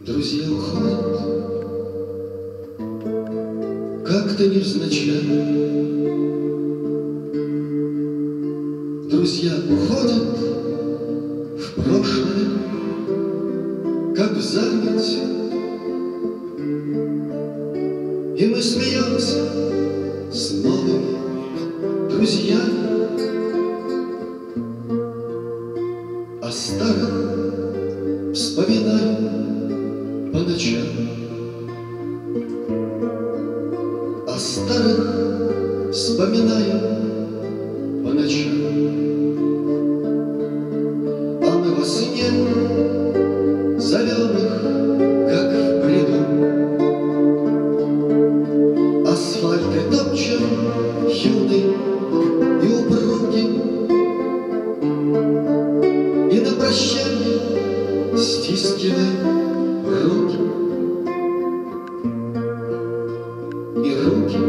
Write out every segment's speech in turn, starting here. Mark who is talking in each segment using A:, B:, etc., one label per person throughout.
A: Друзья уходят, как-то невзначай. Друзья уходят в прошлое, как в заметь. И мы смеемся с новыми друзьями. О старых вспоминаем по ночам. О старых вспоминаем Прощание стискиваем руки. И руки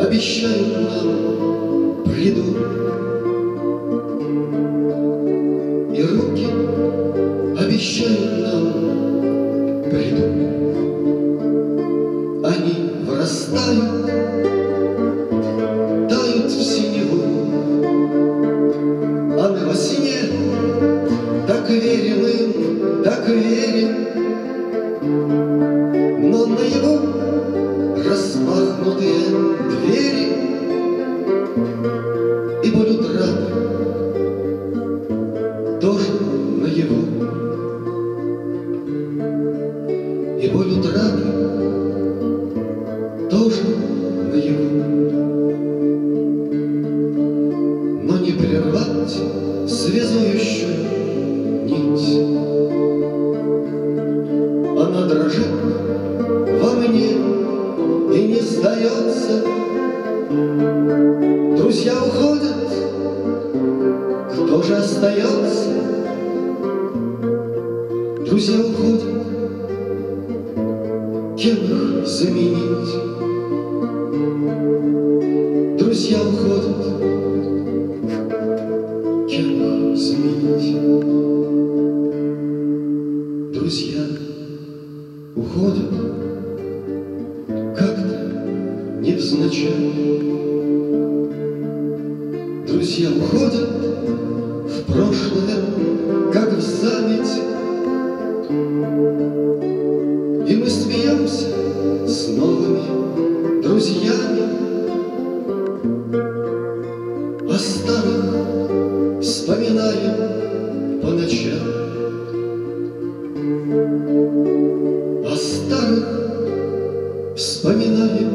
A: обещают нам приду. И руки обещают нам приду. Они вырастают, верим им, так верим, Но на его распахнутые двери И боль утраты тоже на его. И боль утраты тоже на его. Но не прервать связующую нить. Она дрожит во мне и не сдается. Друзья уходят, кто же остается? Друзья уходят, кем их заменить? Друзья уходят, кем их заменить? Друзья уходят как-то невзначай. Друзья уходят в прошлое, как в заметь. И мы смеемся с новыми друзьями О старых вспоминаем по ночам О старых вспоминаем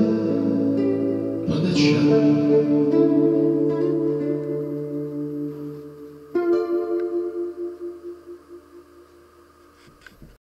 A: по ночам